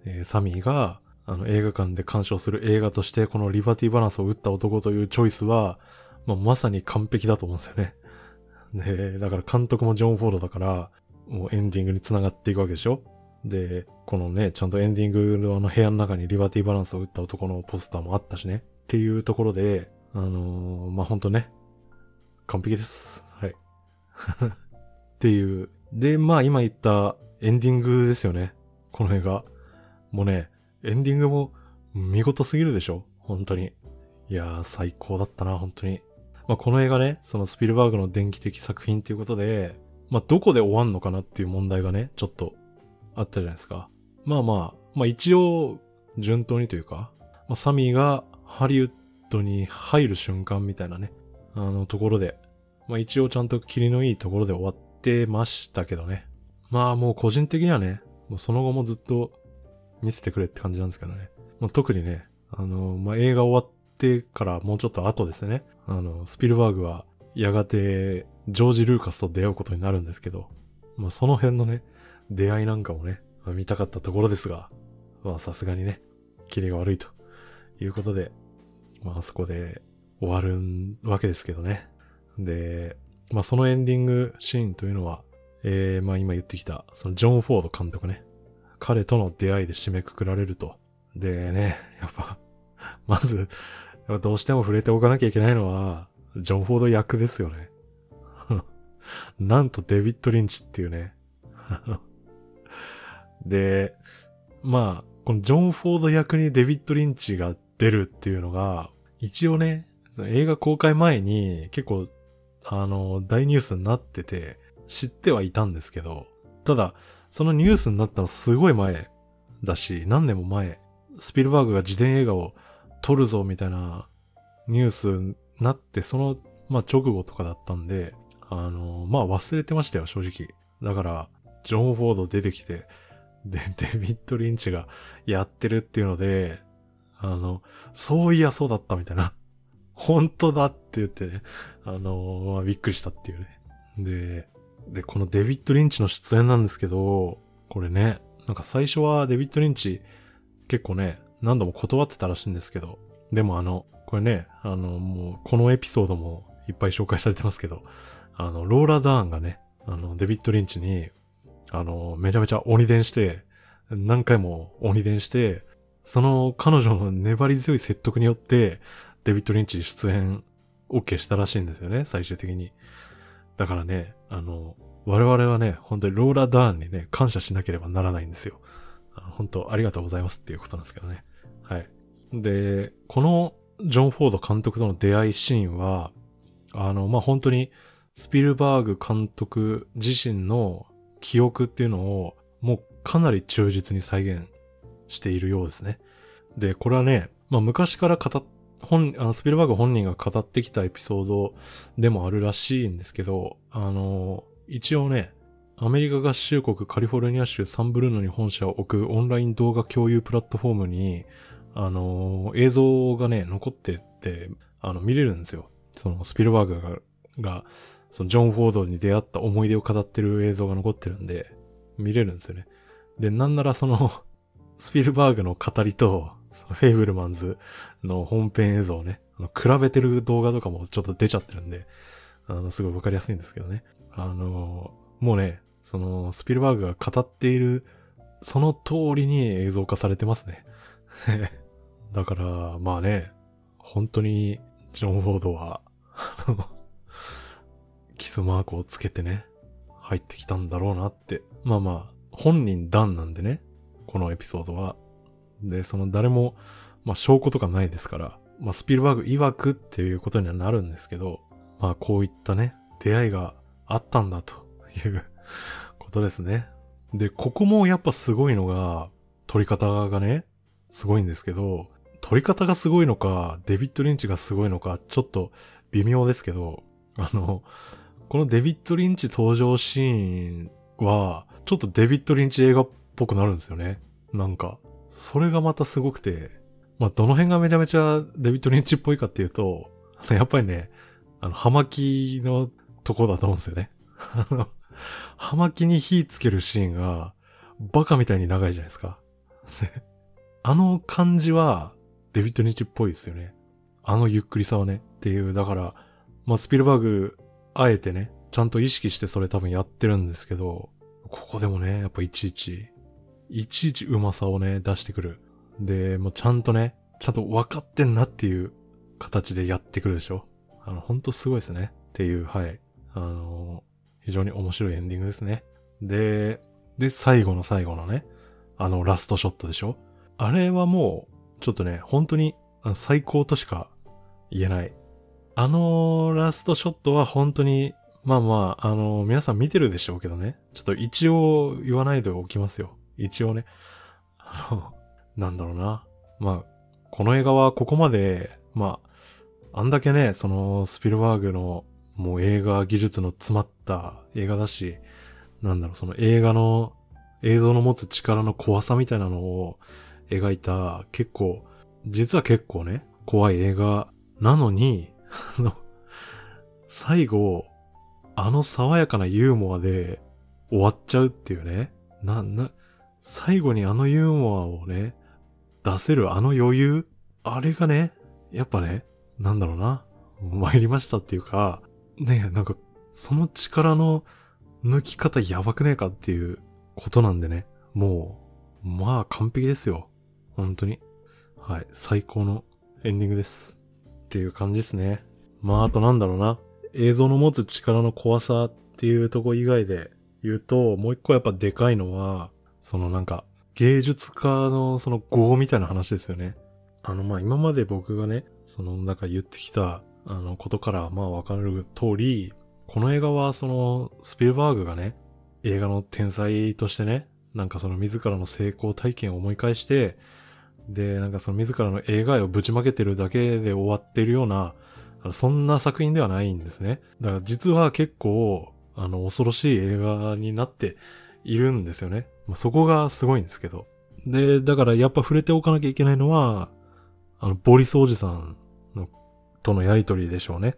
えー、サミーが、あの映画館で鑑賞する映画としてこのリバティバランスを打った男というチョイスは、まあ、まさに完璧だと思うんですよね。で、だから監督もジョン・フォードだから、もうエンディングに繋がっていくわけでしょで、このね、ちゃんとエンディングのあの部屋の中にリバティバランスを打った男のポスターもあったしね。っていうところで、あのー、まあ、ほんとね、完璧です。はい。っていう。で、まあ今言ったエンディングですよね。この映画。もうね、エンディングも見事すぎるでしょ本当に。いやー、最高だったな、本当に。まあこの映画ね、そのスピルバーグの電気的作品っていうことで、まあどこで終わんのかなっていう問題がね、ちょっとあったじゃないですか。まあまあ、まあ一応、順当にというか、まあ、サミーがハリウッドに入る瞬間みたいなね、あのところで、まあ一応ちゃんとキリのいいところで終わってましたけどね。まあもう個人的にはね、もうその後もずっと見せてくれって感じなんですけどね。まあ、特にね、あの、まあ映画終わってからもうちょっと後ですね。あの、スピルバーグはやがてジョージ・ルーカスと出会うことになるんですけど、まあその辺のね、出会いなんかもね、見たかったところですが、まあさすがにね、キレが悪いということで、まあそこで終わるわけですけどね。で、まあそのエンディングシーンというのは、えー、まあ今言ってきた、そのジョン・フォード監督ね。彼との出会いで締めくくられると。でね、やっぱ、まず、どうしても触れておかなきゃいけないのは、ジョン・フォード役ですよね。なんとデビッド・リンチっていうね。で、まあ、このジョン・フォード役にデビッド・リンチが出るっていうのが、一応ね、映画公開前に結構、あの、大ニュースになってて、知ってはいたんですけど、ただ、そのニュースになったのすごい前だし、何年も前、スピルバーグが自伝映画を撮るぞみたいなニュースになって、その、まあ、直後とかだったんで、あの、まあ、忘れてましたよ、正直。だから、ジョン・フォード出てきて、で、デビッド・リンチがやってるっていうので、あの、そういやそうだったみたいな。本当だって言ってね、あの、まあ、びっくりしたっていうね。で、で、このデビッド・リンチの出演なんですけど、これね、なんか最初はデビッド・リンチ結構ね、何度も断ってたらしいんですけど、でもあの、これね、あの、もう、このエピソードもいっぱい紹介されてますけど、あの、ローラ・ダーンがね、あの、デビッド・リンチに、あの、めちゃめちゃ鬼伝して、何回も鬼伝して、その彼女の粘り強い説得によって、デビッド・リンチ出演 OK したらしいんですよね、最終的に。だからね、あの、我々はね、本当にローラ・ダーンにね、感謝しなければならないんですよ。本当ありがとうございますっていうことなんですけどね。はい。で、このジョン・フォード監督との出会いシーンは、あの、まあ、本当にスピルバーグ監督自身の記憶っていうのをもうかなり忠実に再現しているようですね。で、これはね、まあ、昔から語っ本、あの、スピルバーグ本人が語ってきたエピソードでもあるらしいんですけど、あの、一応ね、アメリカ合衆国カリフォルニア州サンブルーノに本社を置くオンライン動画共有プラットフォームに、あの、映像がね、残ってって、あの、見れるんですよ。その、スピルバーグが、がその、ジョン・フォードに出会った思い出を語ってる映像が残ってるんで、見れるんですよね。で、なんならその スピルバーグの語りと、そのフェイブルマンズの本編映像をね、比べてる動画とかもちょっと出ちゃってるんで、あの、すごいわかりやすいんですけどね。あの、もうね、その、スピルバーグが語っている、その通りに映像化されてますね。だから、まあね、本当に、ジョン・フォードは、キスマークをつけてね、入ってきたんだろうなって。まあまあ、本人ダンなんでね、このエピソードは。で、その誰も、まあ証拠とかないですから、まあスピルバーグ曰くっていうことにはなるんですけど、まあこういったね、出会いがあったんだという ことですね。で、ここもやっぱすごいのが、撮り方がね、すごいんですけど、撮り方がすごいのか、デビッド・リンチがすごいのか、ちょっと微妙ですけど、あの、このデビッド・リンチ登場シーンは、ちょっとデビッド・リンチ映画っぽくなるんですよね。なんか、それがまたすごくて、まあ、どの辺がめちゃめちゃデビッド・リンチっぽいかっていうと、やっぱりね、あの、葉巻のとこだと思うんですよね。あの、葉巻に火つけるシーンが、バカみたいに長いじゃないですか。あの感じは、デビッド・リンチっぽいですよね。あのゆっくりさはね。っていう、だから、まあ、スピルバーグ、あえてね、ちゃんと意識してそれ多分やってるんですけど、ここでもね、やっぱいちいちいちいちうまさをね、出してくる。で、もうちゃんとね、ちゃんと分かってんなっていう形でやってくるでしょ。あの、ほんとすごいですね。っていう、はい。あの非常に面白いエンディングですね。で、で、最後の最後のね、あの、ラストショットでしょあれはもう、ちょっとね、本当に最高としか言えない。あのラストショットは本当に、まあまあ、あの皆さん見てるでしょうけどね。ちょっと一応言わないでおきますよ。一応ね、あの、なんだろうな。まあ、この映画はここまで、まあ、あんだけね、その、スピルバーグの、もう映画技術の詰まった映画だし、なんだろう、その映画の、映像の持つ力の怖さみたいなのを描いた、結構、実は結構ね、怖い映画なのに、あの、最後、あの爽やかなユーモアで終わっちゃうっていうね。な、な、最後にあのユーモアをね、出せるあの余裕？あれがね、やっぱね、なんだろうな。参りましたっていうか、ねなんか、その力の抜き方やばくねえかっていうことなんでね。もう、まあ完璧ですよ。本当に。はい。最高のエンディングです。っていう感じですね。まああとなんだろうな。映像の持つ力の怖さっていうとこ以外で言うと、もう一個やっぱでかいのは、そのなんか、芸術家のその業みたいな話ですよね。あのまあ今まで僕がね、そのなんか言ってきた、あのことからまあわかる通り、この映画はそのスピルバーグがね、映画の天才としてね、なんかその自らの成功体験を思い返して、で、なんかその自らの映画をぶちまけてるだけで終わってるような、そんな作品ではないんですね。だから実は結構、あの、恐ろしい映画になっているんですよね。まあ、そこがすごいんですけど。で、だからやっぱ触れておかなきゃいけないのは、あの、ボリスおじさんの、とのやりとりでしょうね。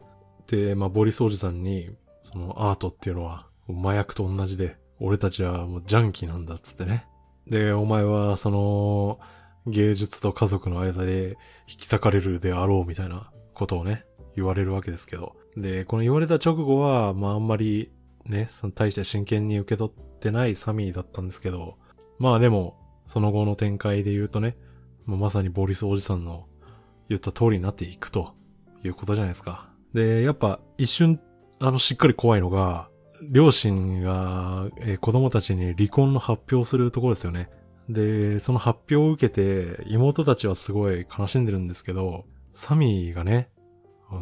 で、まあ、ボリスおじさんに、そのアートっていうのは麻薬と同じで、俺たちはもうジャンキーなんだっつってね。で、お前はその芸術と家族の間で引き裂かれるであろうみたいなことをね、言われるわけですけど。で、この言われた直後は、まああんまりね、その大して真剣に受け取ってないサミーだったんですけど、まあでも、その後の展開で言うとね、まあ、まさにボリスおじさんの言った通りになっていくということじゃないですか。で、やっぱ一瞬、あの、しっかり怖いのが、両親が、えー、子供たちに離婚の発表するところですよね。で、その発表を受けて、妹たちはすごい悲しんでるんですけど、サミーがね、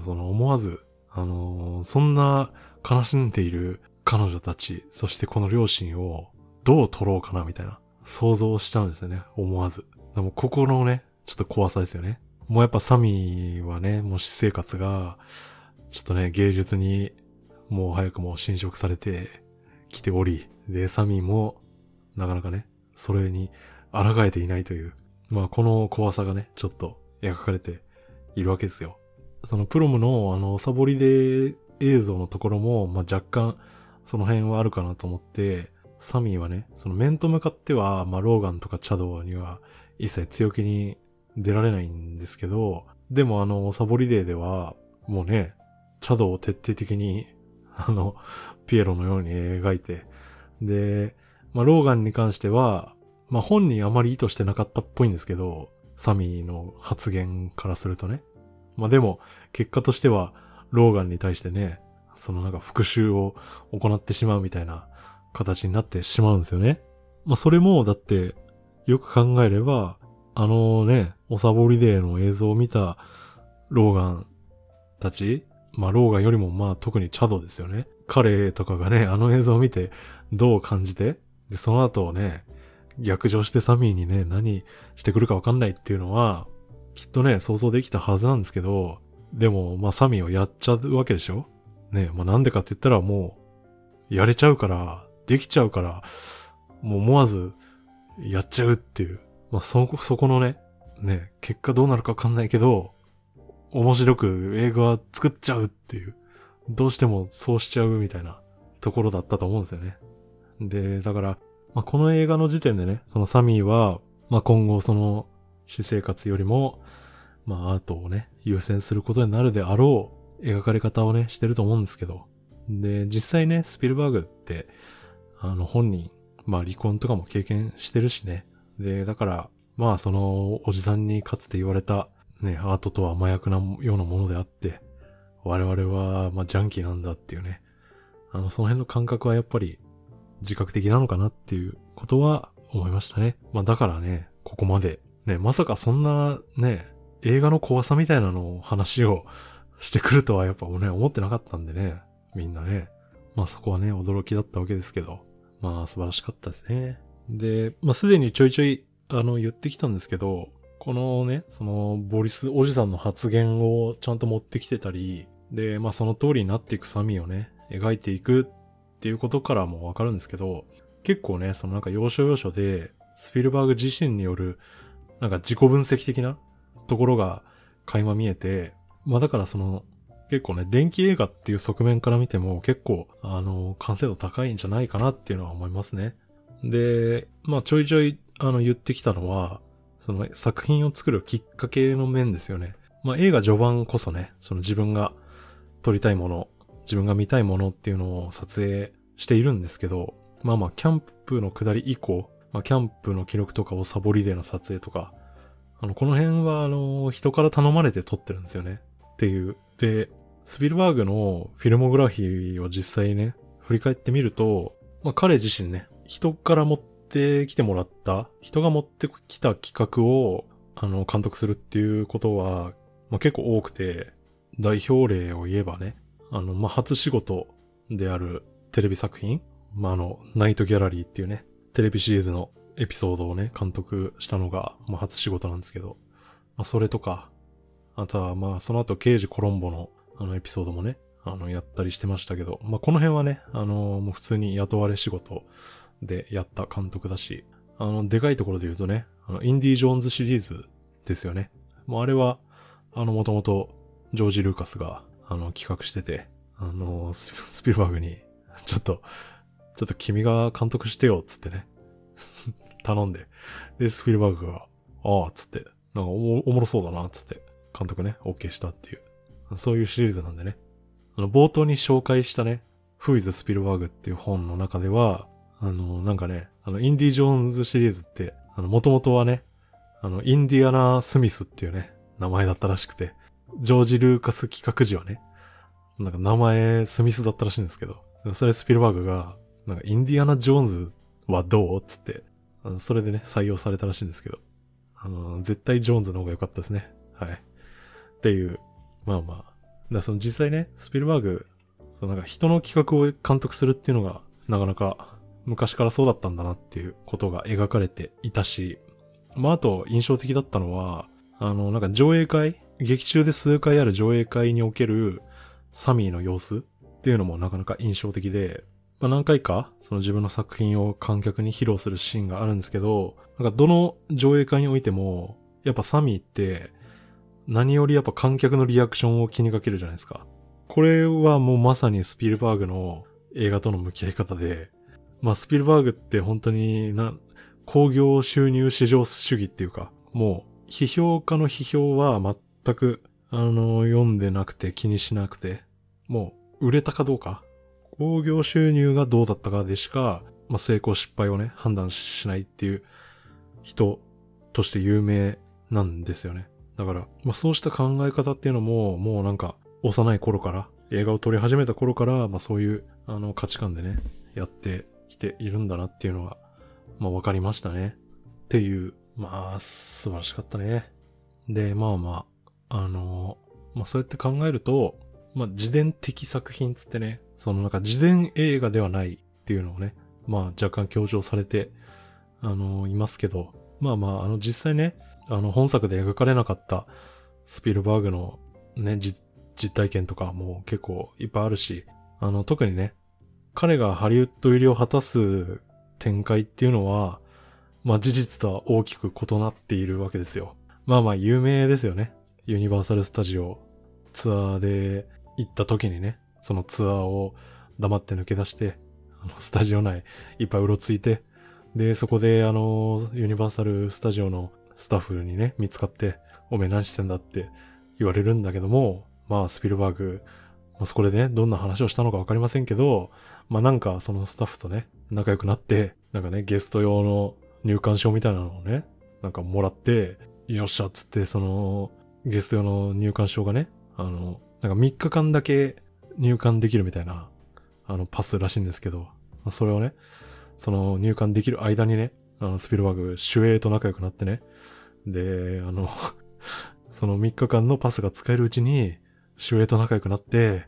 その思わず、あのー、そんな悲しんでいる彼女たち、そしてこの両親をどう取ろうかなみたいな想像しちゃうんですよね、思わず。でもここのね、ちょっと怖さですよね。もうやっぱサミーはね、もう私生活が、ちょっとね、芸術にもう早くも侵食されてきており、で、サミーもなかなかね、それに抗えていないという、まあこの怖さがね、ちょっと描かれているわけですよ。そのプロムのあのサボリで映像のところも、まあ、若干その辺はあるかなと思って、サミーはね、その面と向かっては、まあ、ローガンとかチャドには一切強気に出られないんですけど、でもあの、サボリデーでは、もうね、チャドを徹底的に、あの、ピエロのように描いて、で、まあ、ローガンに関しては、まあ、本人あまり意図してなかったっぽいんですけど、サミーの発言からするとね。まあ、でも、結果としては、ローガンに対してね、そのなんか復讐を行ってしまうみたいな形になってしまうんですよね。まあそれも、だって、よく考えれば、あのね、おサボリデーの映像を見たローガンたち、まあローガンよりもまあ特にチャドですよね。彼とかがね、あの映像を見てどう感じて、で、その後ね、逆上してサミーにね、何してくるかわかんないっていうのは、きっとね、想像できたはずなんですけど、でも、まあサミーをやっちゃうわけでしょ？ね、まあなんでかって言ったらもう、やれちゃうから、できちゃうから、もう思わず、やっちゃうっていう。まあそ、そこのね、ね、結果どうなるかわかんないけど、面白く映画作っちゃうっていう。どうしてもそうしちゃうみたいなところだったと思うんですよね。で、だから、まあ、この映画の時点でね、そのサミーは、まあ、今後その私生活よりも、まあ、アートをね、優先することになるであろう描かれ方をね、してると思うんですけど。で、実際ね、スピルバーグって、あの、本人、まあ、離婚とかも経験してるしね。で、だから、まあ、その、おじさんにかつて言われた、ね、アートとは麻薬なようなものであって、我々は、まあ、ジャンキーなんだっていうね。あの、その辺の感覚はやっぱり自覚的なのかなっていうことは思いましたね。まあ、だからね、ここまで。ね、まさかそんな、ね、映画の怖さみたいなのを話をしてくるとはやっぱね、思ってなかったんでね。みんなね。まあそこはね、驚きだったわけですけど。まあ素晴らしかったですね。で、まあすでにちょいちょいあの、言ってきたんですけど、このね、その、ボリスおじさんの発言をちゃんと持ってきてたり、で、まあその通りになっていくサミーをね、描いていくっっていうことからもわかるんですけど、結構ね、そのなんか要所要所で、スピルバーグ自身による、なんか自己分析的なところが垣間見えて、まあだからその、結構ね、電気映画っていう側面から見ても結構、あの、完成度高いんじゃないかなっていうのは思いますね。で、まあちょいちょい、あの、言ってきたのは、その作品を作るきっかけの面ですよね。まあ映画序盤こそね、その自分が撮りたいもの、自分が見たいものっていうのを撮影しているんですけど、まあまあキャンプの下り以降、まあキャンプの記録とかをサボりでの撮影とか、あの、この辺はあの、人から頼まれて撮ってるんですよね。っていう。で、スピルバーグのフィルモグラフィーを実際ね、振り返ってみると、まあ彼自身ね、人から持ってきてもらった、人が持ってきた企画を、あの、監督するっていうことは、まあ結構多くて、代表例を言えばね、あの、まあ初仕事であるテレビ作品、まああの、ナイトギャラリーっていうね、テレビシリーズのエピソードをね、監督したのが、まあ初仕事なんですけど、まあそれとか、あとはまあその後刑事コロンボのあのエピソードもね、あのやったりしてましたけど、まあこの辺はね、あのもう普通に雇われ仕事でやった監督だし、あの、でかいところで言うとね、あの、インディ・ジョーンズシリーズですよね。もうあれは、あの、もともと、ジョージ・ルーカスが、あの、企画してて、あの、スピルバーグに、ちょっと、ちょっと君が監督してよ、つってね。頼んで。で、スピルバーグが、ああ、つって、なんかおもろそうだな、つって、監督ね、OK したっていう。そういうシリーズなんでね。あの、冒頭に紹介したね、Who is スピルバーグっていう本の中では、あの、なんかね、あの、インディ・ジョーンズシリーズって、あの、元々はね、あの、インディアナ・スミスっていうね、名前だったらしくて、ジョージ・ルーカス企画時はね、なんか名前スミスだったらしいんですけど、それスピルバーグが、なんかインディアナ・ジョーンズはどうつって、それでね、採用されたらしいんですけど、あの、絶対ジョーンズの方が良かったですね。はい。っていう、まあまあ。だその実際ね、スピルバーグ、そのなんか人の企画を監督するっていうのが、なかなか昔からそうだったんだなっていうことが描かれていたし、まああと印象的だったのは、あの、なんか上映会劇中で数回ある上映会におけるサミーの様子っていうのもなかなか印象的で、まあ何回かその自分の作品を観客に披露するシーンがあるんですけど、なんかどの上映会においても、やっぱサミーって何よりやっぱ観客のリアクションを気にかけるじゃないですか。これはもうまさにスピルバーグの映画との向き合い方で、まあスピルバーグって本当にな、工業収入市場主義っていうか、もう批評家の批評は全く、あの、読んでなくて気にしなくて、もう売れたかどうか、工業収入がどうだったかでしか、まあ成功失敗をね、判断しないっていう人として有名なんですよね。だから、まあそうした考え方っていうのも、もうなんか幼い頃から、映画を撮り始めた頃から、まあそういうあの価値観でね、やってきているんだなっていうのが、まあ分かりましたね。っていう、まあ素晴らしかったね。で、まあまあ、あのまあそうやって考えると、まあ自伝的作品つってね、そのなんか自伝映画ではないっていうのをね、まあ若干強調されて、あのいますけど、まあまあ、あの実際ね、あの本作で描かれなかったスピルバーグのね、実体験とかも結構いっぱいあるし、あの特にね、彼がハリウッド入りを果たす展開っていうのは、まあ事実とは大きく異なっているわけですよ。まあまあ有名ですよね。ユニバーサルスタジオツアーで行った時にね、そのツアーを黙って抜け出して、あのスタジオ内いっぱいうろついて、で、そこであの、ユニバーサルスタジオのスタッフにね、見つかって、おめえ何してんだって言われるんだけども、まあスピルバーグ、まあ、そこでね、どんな話をしたのかわかりませんけど、まあなんかそのスタッフとね、仲良くなって、なんかね、ゲスト用の入館証みたいなのをね、なんかもらって、よっしゃっつって、その、ゲスト用の入館証がね、あの、なんか3日間だけ入館できるみたいな、あの、パスらしいんですけど、それをね、その入館できる間にね、あの、スピルバーグ、主演と仲良くなってね、で、あの その3日間のパスが使えるうちに、主演と仲良くなって、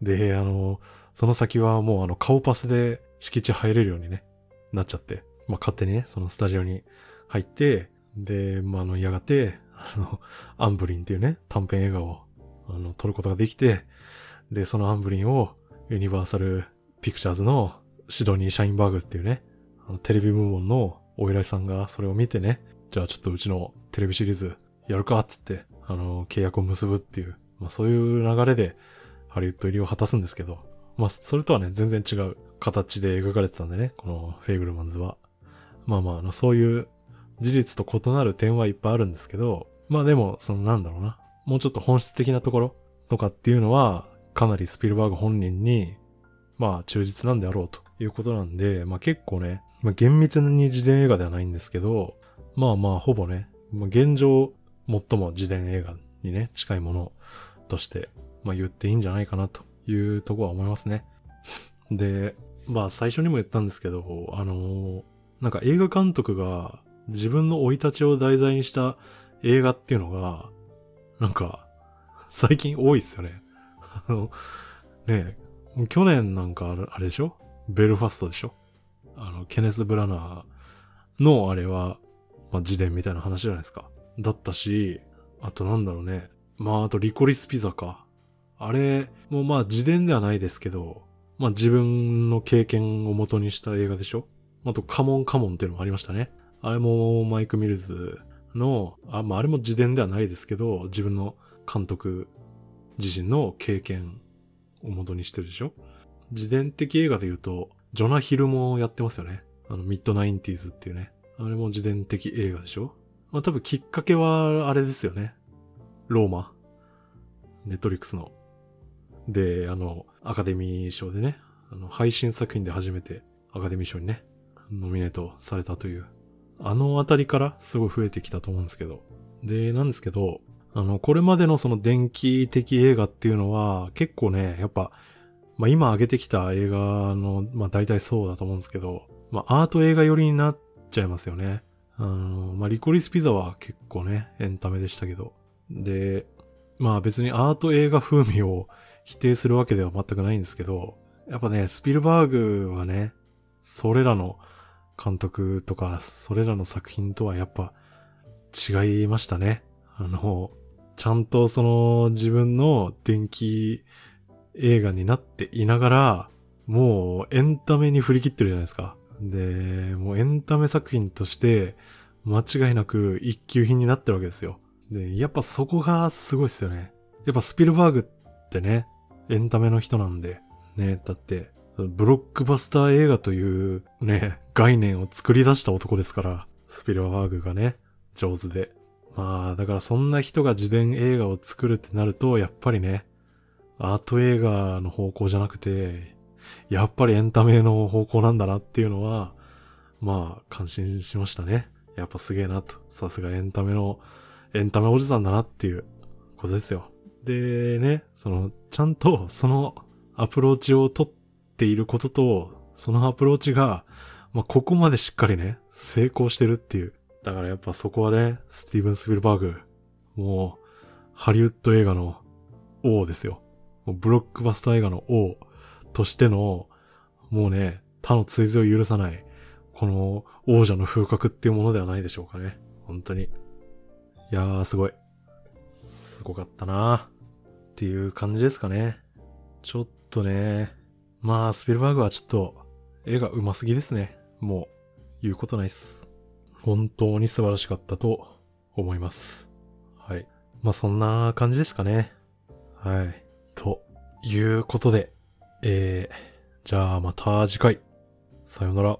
で、あの、その先はもうあの顔パスで敷地入れるようにね、なっちゃって。まあ、勝手にね、そのスタジオに入って、で、まあ、あの、やがて、あの、アンブリンっていうね、短編映画を、あの、撮ることができて、で、そのアンブリンを、ユニバーサル・ピクチャーズのシドニー・シャインバーグっていうね、あのテレビ部門のお偉いさんがそれを見てね、じゃあちょっとうちのテレビシリーズやるかっつって、あの、契約を結ぶっていう、まあそういう流れでハリウッド入りを果たすんですけど、まあそれとはね、全然違う形で描かれてたんでね、このフェイブルマンズは。まあまあ、あの、そういう事実と異なる点はいっぱいあるんですけど、まあでも、そのなんだろうな、もうちょっと本質的なところとかっていうのは、かなりスピルバーグ本人に、まあ忠実なんであろうということなんで、まあ結構ね、まあ厳密に自伝映画ではないんですけど、まあまあほぼね、まあ、現状最も自伝映画にね、近いものとして、まあ言っていいんじゃないかなというところは思いますね。で、まあ最初にも言ったんですけど、あのーなんか映画監督が自分の生い立ちを題材にした映画っていうのが、なんか、最近多いっすよね。あの、ねえ、去年なんかあれでしょ？ベルファストでしょ？あの、ケネス・ブラナーのあれは、まあ、自伝みたいな話じゃないですか。だったし、あとなんだろうね。まあ、あとリコリスピザか。あれもうまあ自伝ではないですけど、まあ自分の経験を元にした映画でしょ？あとカモンカモンっていうのもありましたね。あれもマイク・ミルズの、あ、まああれも自伝ではないですけど、自分の監督自身の経験を元にしてるでしょ？自伝的映画で言うと、ジョナヒルもやってますよね。あの、ミッドナインティーズっていうね。あれも自伝的映画でしょ？まあ多分きっかけはあれですよね。ローマ。ネットリックスの。で、あの、アカデミー賞でね、あの、配信作品で初めてアカデミー賞にね、ノミネートされたという。あのあたりからすごい増えてきたと思うんですけど。で、なんですけど、あの、これまでのその電気的映画っていうのは結構ね、やっぱ、まあ今上げてきた映画の、まあ大体そうだと思うんですけど、まあアート映画寄りになっちゃいますよね。あの、まあリコリスピザは結構ね、エンタメでしたけど。で、まあ別にアート映画風味を否定するわけでは全くないんですけど、やっぱね、スピルバーグはね、それらの監督とか、それらの作品とはやっぱ違いましたね。あの、ちゃんとその自分の電気映画になっていながら、もうエンタメに振り切ってるじゃないですか。で、もうエンタメ作品として間違いなく一級品になってるわけですよ。で、やっぱそこがすごいですよね。やっぱスピルバーグってね、エンタメの人なんで、ね、だって、ブロックバスター映画というね、概念を作り出した男ですから、スピルバーグがね、上手で。まあ、だからそんな人が自伝映画を作るってなると、やっぱりね、アート映画の方向じゃなくて、やっぱりエンタメの方向なんだなっていうのは、まあ、感心しましたね。やっぱすげえなと。さすがエンタメの、エンタメおじさんだなっていうことですよ。でね、その、ちゃんとそのアプローチを取ってていることと、そのアプローチが、まあ、ここまでしっかりね、成功してるっていう。だからやっぱそこはね、スティーブン・スピルバーグ、もう、ハリウッド映画の王ですよ。もうブロックバスター映画の王としての、もうね、他の追随を許さない、この王者の風格っていうものではないでしょうかね。本当に。いやー、すごい。すごかったなーっていう感じですかね。ちょっとね、まあ、スピルバーグはちょっと、絵が上手すぎですね。もう、言うことないっす。本当に素晴らしかったと思います。はい。まあ、そんな感じですかね。はい。ということで、えー、じゃあまた次回。さよなら。